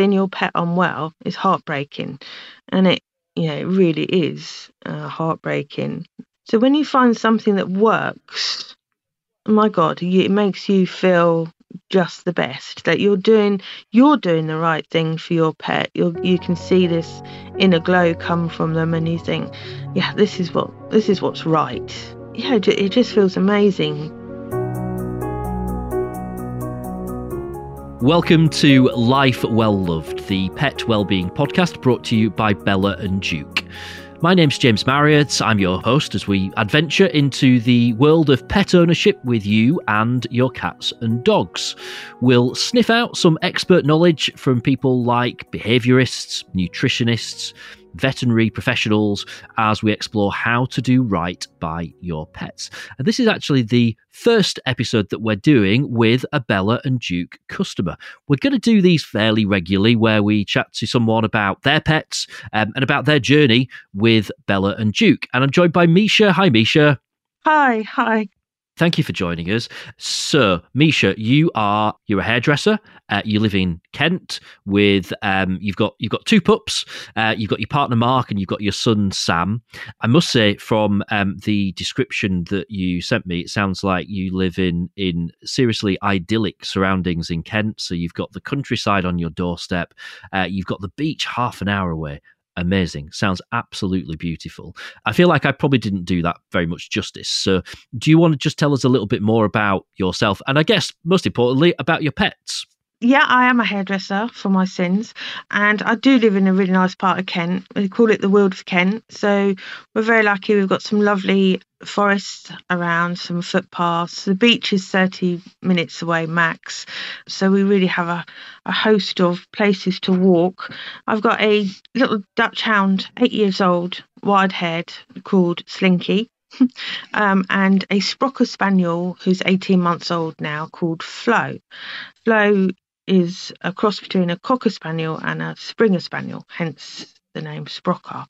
seeing your pet unwell is heartbreaking, and it you know it really is uh, heartbreaking. So when you find something that works, my God, it makes you feel just the best that you're doing you're doing the right thing for your pet. You you can see this inner glow come from them and you think yeah this is what this is what's right. Yeah it just feels amazing Welcome to Life Well Loved, the pet wellbeing podcast brought to you by Bella and Duke. My name's James Marriott. I'm your host as we adventure into the world of pet ownership with you and your cats and dogs. We'll sniff out some expert knowledge from people like behaviourists, nutritionists, veterinary professionals as we explore how to do right by your pets. And this is actually the first episode that we're doing with a Bella and Duke customer. We're going to do these fairly regularly where we chat to someone about their pets um, and about their journey with Bella and Duke. And I'm joined by Mischa. Hi, Mischa. Hi, hi. Thank you for joining us. So, Mischa, you are you're a hairdresser. Uh, you live in Kent with um, you've got you've got two pups. Uh, you've got your partner Mark and you've got your son Sam. I must say, from um, the description that you sent me, it sounds like you live in in seriously idyllic surroundings in Kent. So you've got the countryside on your doorstep. Uh, you've got the beach half an hour away amazing. Sounds absolutely beautiful. I feel like I probably didn't do that very much justice. So, do you want to just tell us a little bit more about yourself and I guess most importantly about your pets? Yeah, I am a hairdresser for my sins, and I do live in a really nice part of Kent. We call it the Weald of Kent. So we're very lucky. We've got some lovely forests around, some footpaths. The beach is 30 minutes away max. So we really have a, a host of places to walk. I've got a little dachshund, eight years old, wide haired, called Slinky. um, and a Sprocker Spaniel who's 18 months old now called Flo. Flo is a cross between a Cocker Spaniel and a Springer Spaniel, hence the name Sprocker.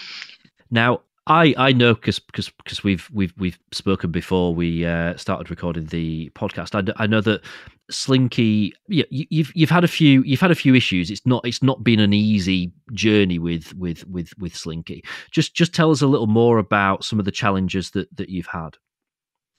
now, I, I know because because because we've we've we've spoken before we uh, started recording the podcast. I, I know that Slinky, yeah, you've you've had a few you've had a few issues. It's not it's not been an easy journey with with with with Slinky. Just just tell us a little more about some of the challenges that that you've had.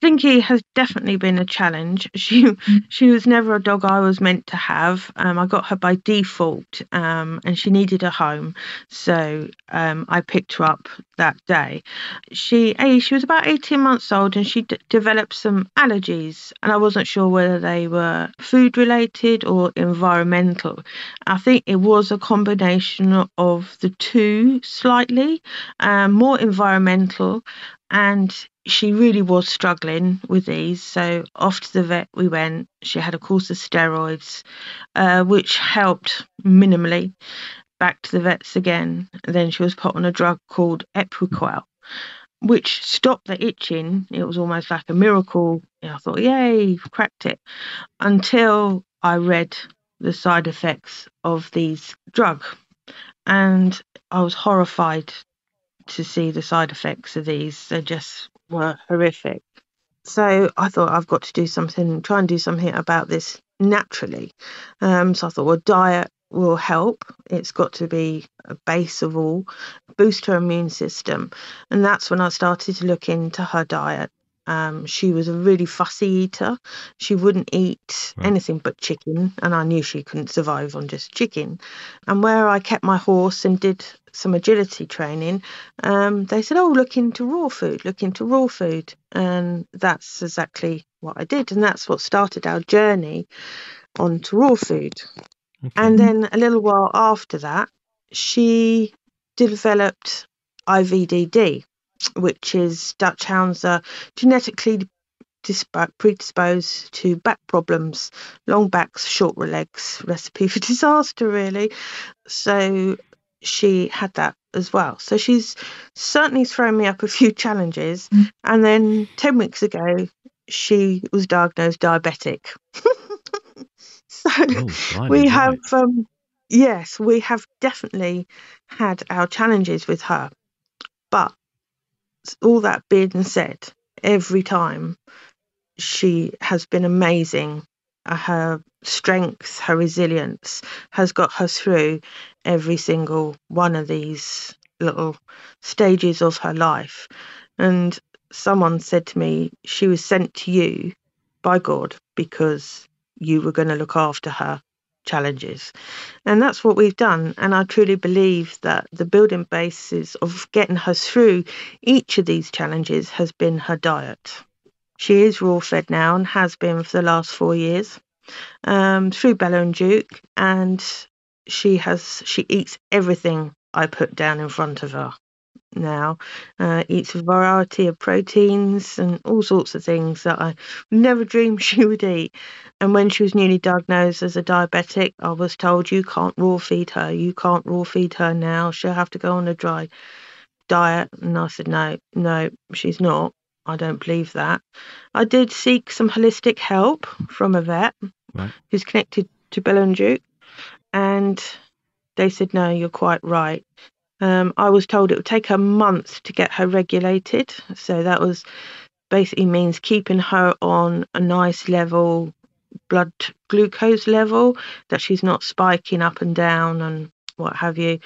Slinky has definitely been a challenge. She she was never a dog I was meant to have. Um, I got her by default, um, and she needed a home, so um, I picked her up that day. She she was about eighteen months old, and she d- developed some allergies, and I wasn't sure whether they were food related or environmental. I think it was a combination of the two, slightly um, more environmental and she really was struggling with these. So off to the vet we went. She had a course of steroids, uh, which helped minimally. Back to the vets again. And then she was put on a drug called Apoquel, which stopped the itching. It was almost like a miracle. I thought, yay, cracked it. Until I read the side effects of these drug. And I was horrified to see the side effects of these. They just were horrific. So I thought I've got to do something, try and do something about this naturally. Um, so I thought, well, diet will help. It's got to be a base of all, boost her immune system. And that's when I started to look into her diet. Um, she was a really fussy eater. She wouldn't eat right. anything but chicken, and I knew she couldn't survive on just chicken. And where I kept my horse and did some agility training, um, they said, "Oh, look into raw food. Look into raw food," and that's exactly what I did, and that's what started our journey onto raw food. Okay. And then a little while after that, she developed IVDD, which is dachshunds are genetically predisposed to back problems, long backs, short legs, recipe for disaster, really. So she had that as well. So she's certainly thrown me up a few challenges. Mm. And then 10 weeks ago, she was diagnosed diabetic. so oh, we have, um, yes, we have definitely had our challenges with her. But all that being said, every time she has been amazing her strength, her resilience has got her through every single one of these little stages of her life. And someone said to me, she was sent to you by God because you were going to look after her challenges. And that's what we've done. And I truly believe that the building basis of getting her through each of these challenges has been her diet. She is raw fed now and has been for the last four years um, through Bella and Duke, and she has she eats everything I put down in front of her now. Uh, eats a variety of proteins and all sorts of things that I never dreamed she would eat. And when she was newly diagnosed as a diabetic, I was told you can't raw feed her. You can't raw feed her now. She'll have to go on a dry diet. And I said, no, no, she's not. I don't believe that. I did seek some holistic help from a vet right. who's connected to Bella and Duke, and they said, no, you're quite right. Um, I was told it would take a month to get her regulated. So that was basically means keeping her on a nice level blood glucose level, that she's not spiking up and down and what have you.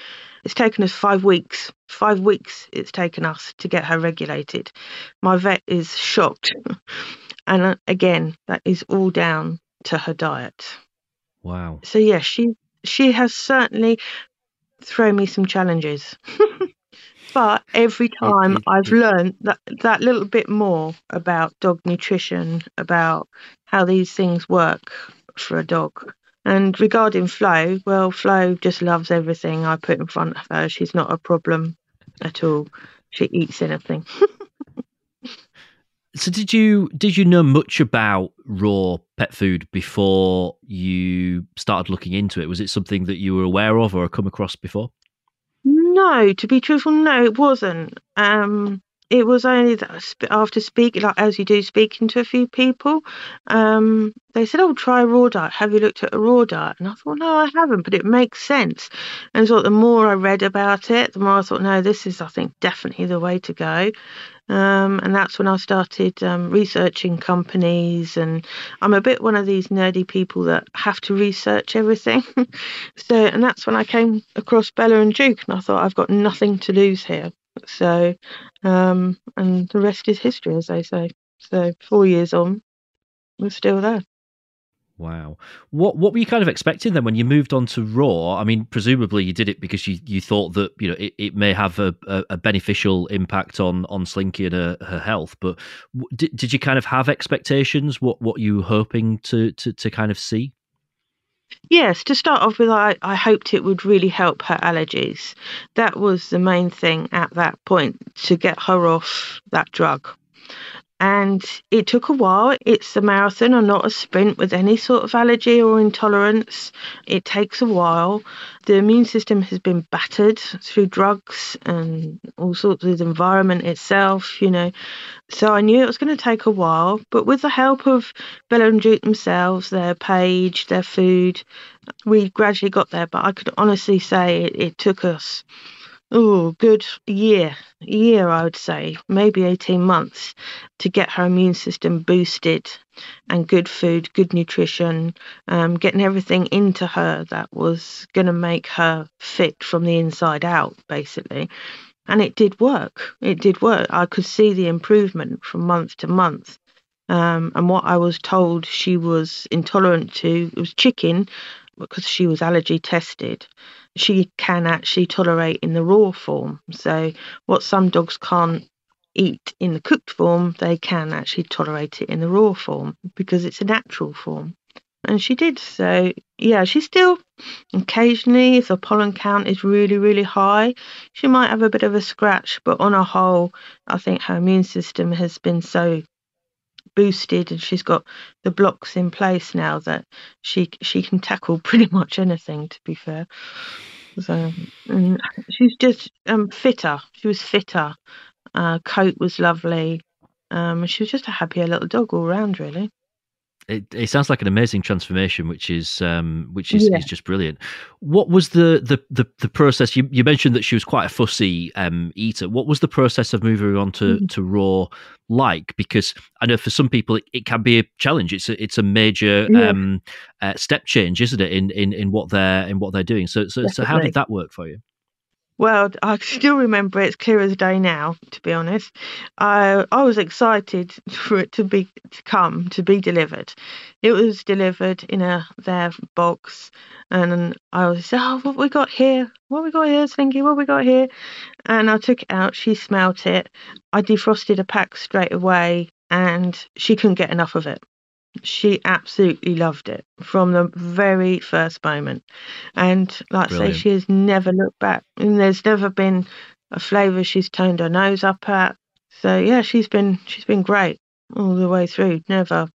It's taken us five weeks. Five weeks it's taken us to get her regulated. My vet is shocked. and uh, again, that is all down to her diet. Wow. So yeah, she she has certainly thrown me some challenges. but every time I've learned that that little bit more about dog nutrition, about how these things work for a dog. And regarding Flo, well, Flo just loves everything I put in front of her. She's not a problem at all. She eats anything. so did you did you know much about raw pet food before you started looking into it? Was it something that you were aware of or come across before? No, to be truthful, no, it wasn't. Um, it was only that after speaking, like as you do, speaking to a few people, um, they said, "Oh, try raw diet. Have you looked at a raw diet?" And I thought, "No, I haven't," but it makes sense. And so the more I read about it, the more I thought, "No, this is, I think, definitely the way to go." Um, and that's when I started um, researching companies. And I'm a bit one of these nerdy people that have to research everything. so, and that's when I came across Bella and Duke, and I thought I've got nothing to lose here. So, um, and the rest is history, as they say. So, four years on, we're still there. Wow. What what were you kind of expecting then when you moved on to Raw? I mean, presumably you did it because you, you thought that you know it, it may have a, a, a beneficial impact on on Slinky and her, her health. But did, did you kind of have expectations? What what you hoping to, to to kind of see? Yes, to start off with, I, I hoped it would really help her allergies. That was the main thing at that point to get her off that drug and it took a while. It's a marathon and not a sprint with any sort of allergy or intolerance. It takes a while. The immune system has been battered through drugs and all sorts of the environment itself, you know. So I knew it was going to take a while, but with the help of Bella and Duke themselves, their page, their food, we gradually got there. But I could honestly say it, it took us oh, good year, year, I would say, maybe 18 months to get her immune system boosted and good food, good nutrition, um, getting everything into her that was going to make her fit from the inside out, basically. And it did work. It did work. I could see the improvement from month to month. Um, and what I was told she was intolerant to was chicken because she was allergy tested she can actually tolerate in the raw form. So, what some dogs can't eat in the cooked form, they can actually tolerate it in the raw form because it's a natural form. And she did. So, yeah, she still occasionally, if the pollen count is really, really high, she might have a bit of a scratch. But on a whole, I think her immune system has been so boosted and she's got the blocks in place now that she she can tackle pretty much anything to be fair. So she's just um fitter. She was fitter. Uh coat was lovely. Um she was just a happier little dog all around really it, it sounds like an amazing transformation, which is um, which is, yeah. is just brilliant. What was the the the, the process? You, you mentioned that she was quite a fussy um, eater. What was the process of moving on to mm-hmm. to raw like? Because I know for some people it, it can be a challenge. It's a, it's a major yeah. um, uh, step change, isn't it? In, in in what they're in what they're doing. So so Definitely. so how did that work for you? Well, I still remember it as clear as day now. To be honest, I I was excited for it to be to come to be delivered. It was delivered in a their box, and I was oh, what we got here? What we got here, Slinky? What we got here? And I took it out. She smelt it. I defrosted a pack straight away, and she couldn't get enough of it she absolutely loved it from the very first moment. And like Brilliant. I say, she has never looked back. And there's never been a flavour she's turned her nose up at. So yeah, she's been she's been great all the way through. Never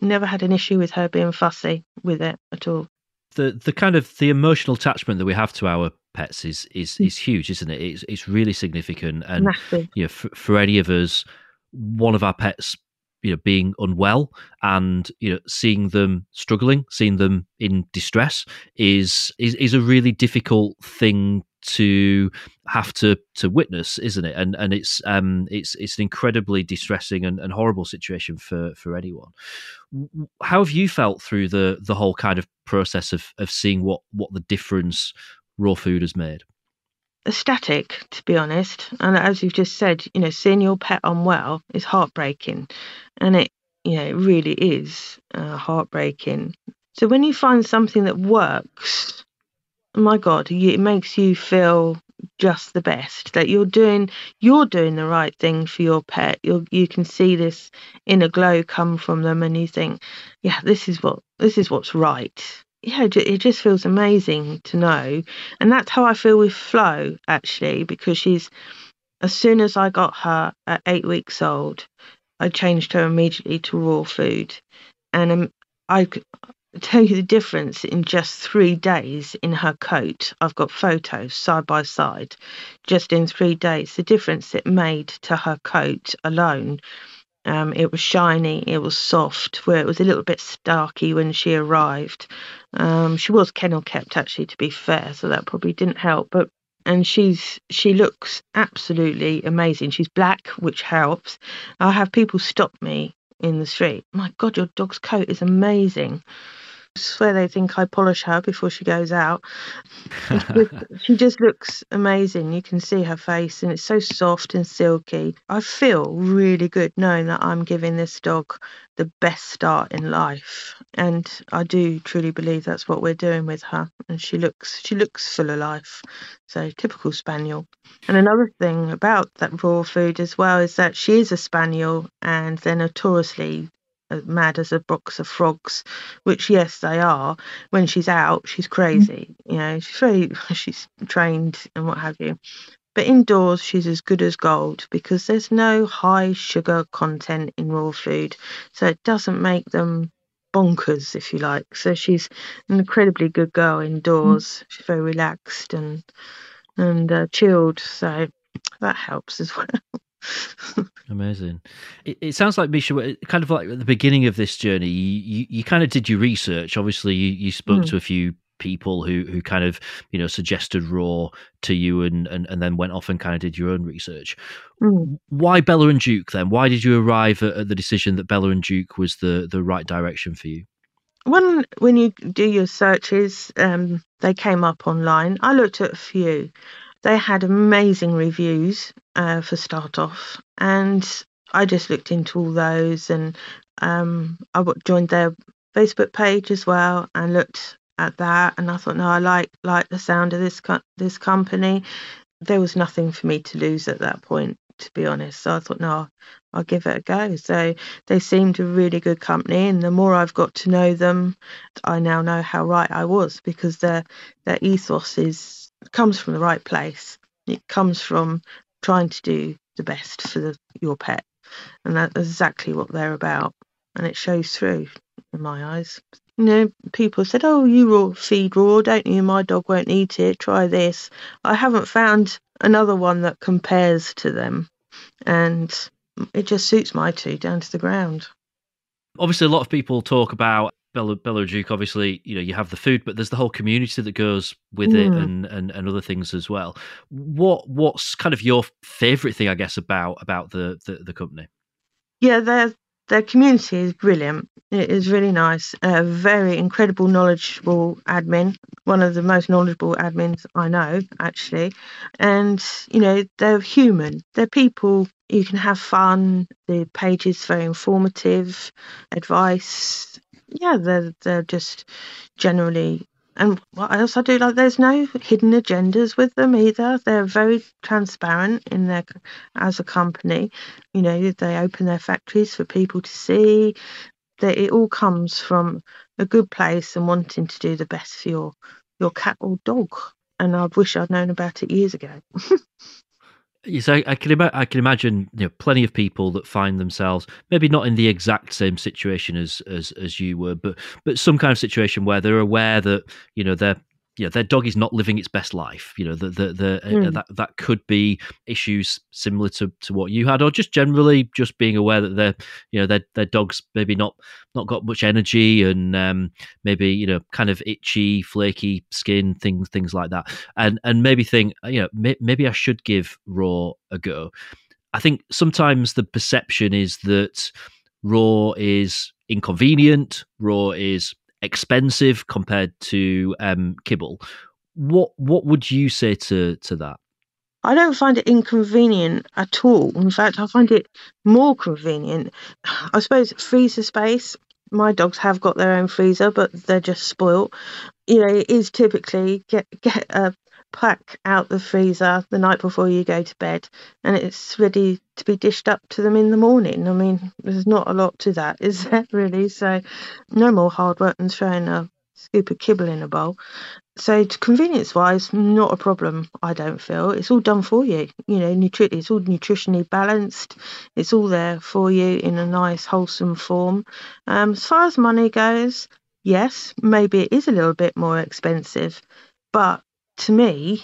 never had an issue with her being fussy with it at all. The the kind of the emotional attachment that we have to our pets is is mm. is huge, isn't it? It's it's really significant, and Massive. you know, for, for any of us, one of our pets you know being unwell and you know seeing them struggling seeing them in distress is is is a really difficult thing to have to to witness isn't it? And and it's um it's it's an incredibly distressing and, and horrible situation for for anyone. How have you felt through the the whole kind of process of of seeing what what the difference raw food has made ecstatic, to be honest. And as you've just said, you know, seeing your pet unwell is heartbreaking, and it, you know, it really is uh, heartbreaking. So when you find something that works, my God, it makes you feel just the best that you're doing you're doing the right thing for your pet you you can see this inner glow come from them and you think yeah this is what this is what's right yeah, it just feels amazing to know. And that's how I feel with Flo, actually, because she's, as soon as I got her at eight weeks old, I changed her immediately to raw food. And um, I tell you the difference in just three days in her coat. I've got photos side by side, just in three days, the difference it made to her coat alone um, it was shiny, it was soft, where it was a little bit starky when she arrived. Um, she was kennel kept, actually, to be fair, so that probably didn't help. But and she's she looks absolutely amazing. She's black, which helps. I have people stop me in the street. My God, your dog's coat is amazing swear they think I polish her before she goes out. she just looks amazing. You can see her face, and it's so soft and silky. I feel really good knowing that I'm giving this dog the best start in life, and I do truly believe that's what we're doing with her. And she looks she looks full of life. So typical spaniel. And another thing about that raw food as well is that she is a spaniel, and they're notoriously mad as a box of frogs, which yes they are. When she's out, she's crazy. Mm. You know, she's very she's trained and what have you. But indoors, she's as good as gold because there's no high sugar content in raw food, so it doesn't make them bonkers, if you like. So she's an incredibly good girl indoors. Mm. She's very relaxed and and uh, chilled, so that helps as well. Amazing. It, it, sounds like Mischa, kind of like at the beginning of this journey, you, you, you kind of did your research. Obviously, you, you spoke mm. to a few people who who kind of you know suggested raw to you and and, and then went off and kind of did your own research mm. why bella and duke then why did you arrive at, at, the decision that bella and duke was the the right direction for you when when you do your searches um they came up online i looked at a few they had amazing reviews uh, for start off, and I just looked into all those, and um, I joined their Facebook page as well, and looked at that, and I thought, no, I like like the sound of this co- this company. There was nothing for me to lose at that point, to be honest. So I thought, no, I'll give it a go. So they seemed a really good company, and the more I've got to know them, I now know how right I was because their their ethos is comes from the right place. It comes from trying to do the best for the, your pet, and that's exactly what they're about. And it shows through in my eyes. You know, people said, "Oh, you raw feed raw, don't you? My dog won't eat it. Try this." I haven't found another one that compares to them, and it just suits my two down to the ground. Obviously, a lot of people talk about Bella, Bella Duke, obviously, you know, you have the food, but there's the whole community that goes with mm. it and, and, and other things as well. What what's kind of your favourite thing, I guess, about about the, the, the company? Yeah, their their community is brilliant. It is really nice. A very incredible, knowledgeable admin. One of the most knowledgeable admins I know, actually. And you know, they're human. They're people. You can have fun. The page is very informative. Advice yeah, they're they're just generally. And what else I do like, there's no hidden agendas with them either. They're very transparent in their as a company. You know, they open their factories for people to see. That it all comes from a good place and wanting to do the best for your your cat or dog. And I wish I'd known about it years ago. Yes, I, I can ima- I can imagine you know plenty of people that find themselves maybe not in the exact same situation as as as you were, but but some kind of situation where they're aware that you know they're you know, their dog is not living its best life. You know, the, the, the, mm. uh, hmm. that that could be issues similar to, to what you had, or just generally just being aware that their you know their their dog's maybe not not got much energy and um, maybe you know kind of itchy, flaky skin, things things like that, and and maybe think you know may, maybe I should give raw a go. I think sometimes the perception is that raw is inconvenient, raw is expensive compared to um, kibble. What what would you say to to that? I don't find it inconvenient at all. In fact, I find it more convenient. I suppose freezer space. My dogs have got their own freezer, but they're just spoilt. You know, it is typically get get a pack out the freezer the night before you go to bed and it's ready to be dished up to them in the morning. I mean, there's not a lot to that, is there really? So, no more hard work than throwing a scoop of kibble in a bowl. So, convenience wise, not a problem, I don't feel. It's all done for you. You know, nutri- it's all nutritionally balanced, it's all there for you in a nice, wholesome form. Um, as far as money goes, yes, maybe it is a little bit more expensive, but to me,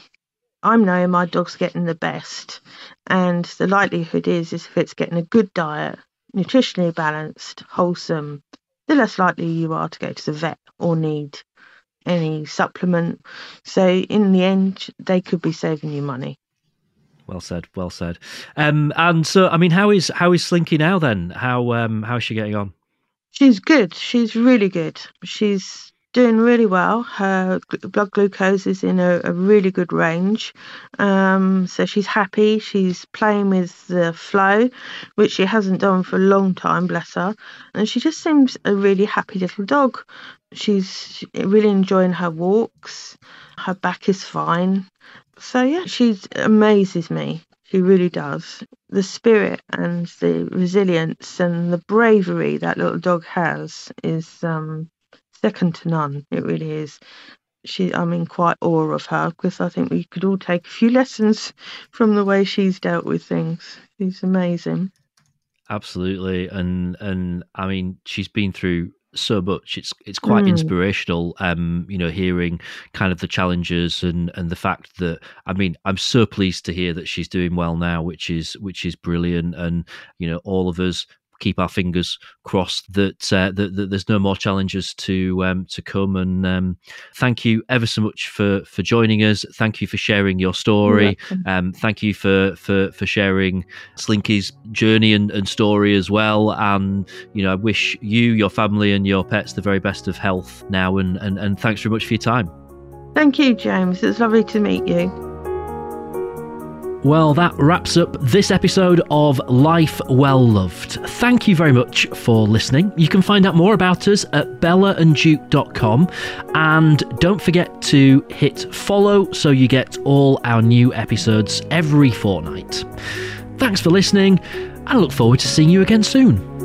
I'm knowing my dog's getting the best, and the likelihood is, is if it's getting a good diet, nutritionally balanced, wholesome, the less likely you are to go to the vet or need any supplement. So in the end, they could be saving you money. Well said. Well said. Um, and so, I mean, how is how is Slinky now? Then, how um, how is she getting on? She's good. She's really good. She's doing really well. Her blood glucose is in a, a really good range. Um, so she's happy. She's playing with the Flo, which she hasn't done for a long time, bless her. And she just seems a really happy little dog. She's really enjoying her walks. Her back is fine. So yeah, she amazes me. She really does. The spirit and the resilience and the bravery that little dog has is um, second to none. It really is. She, I'm in quite awe of her because I think we could all take a few lessons from the way she's dealt with things. She's amazing. Absolutely, and and I mean, she's been through so much. It's it's quite mm. inspirational. Um, you know, hearing kind of the challenges and and the fact that I mean, I'm so pleased to hear that she's doing well now, which is which is brilliant. And you know, all of us keep our fingers crossed that, uh, that, that, there's no more challenges to um, to come. And um, thank you ever so much for for joining us. Thank you for sharing your story. Um, thank you for for for sharing Slinky's journey and, and story as well. And you know, I wish you, your family, and your pets the very best of health now. And and, and thanks very much for your time. Thank you, James. It's lovely to meet you. Well, that wraps up this episode of Life Well Loved. Thank you very much for listening. You can find out more about us at bellaandduke.com and don't forget to hit follow so you get all our new episodes every fortnight. Thanks for listening. And I look forward to seeing you again soon.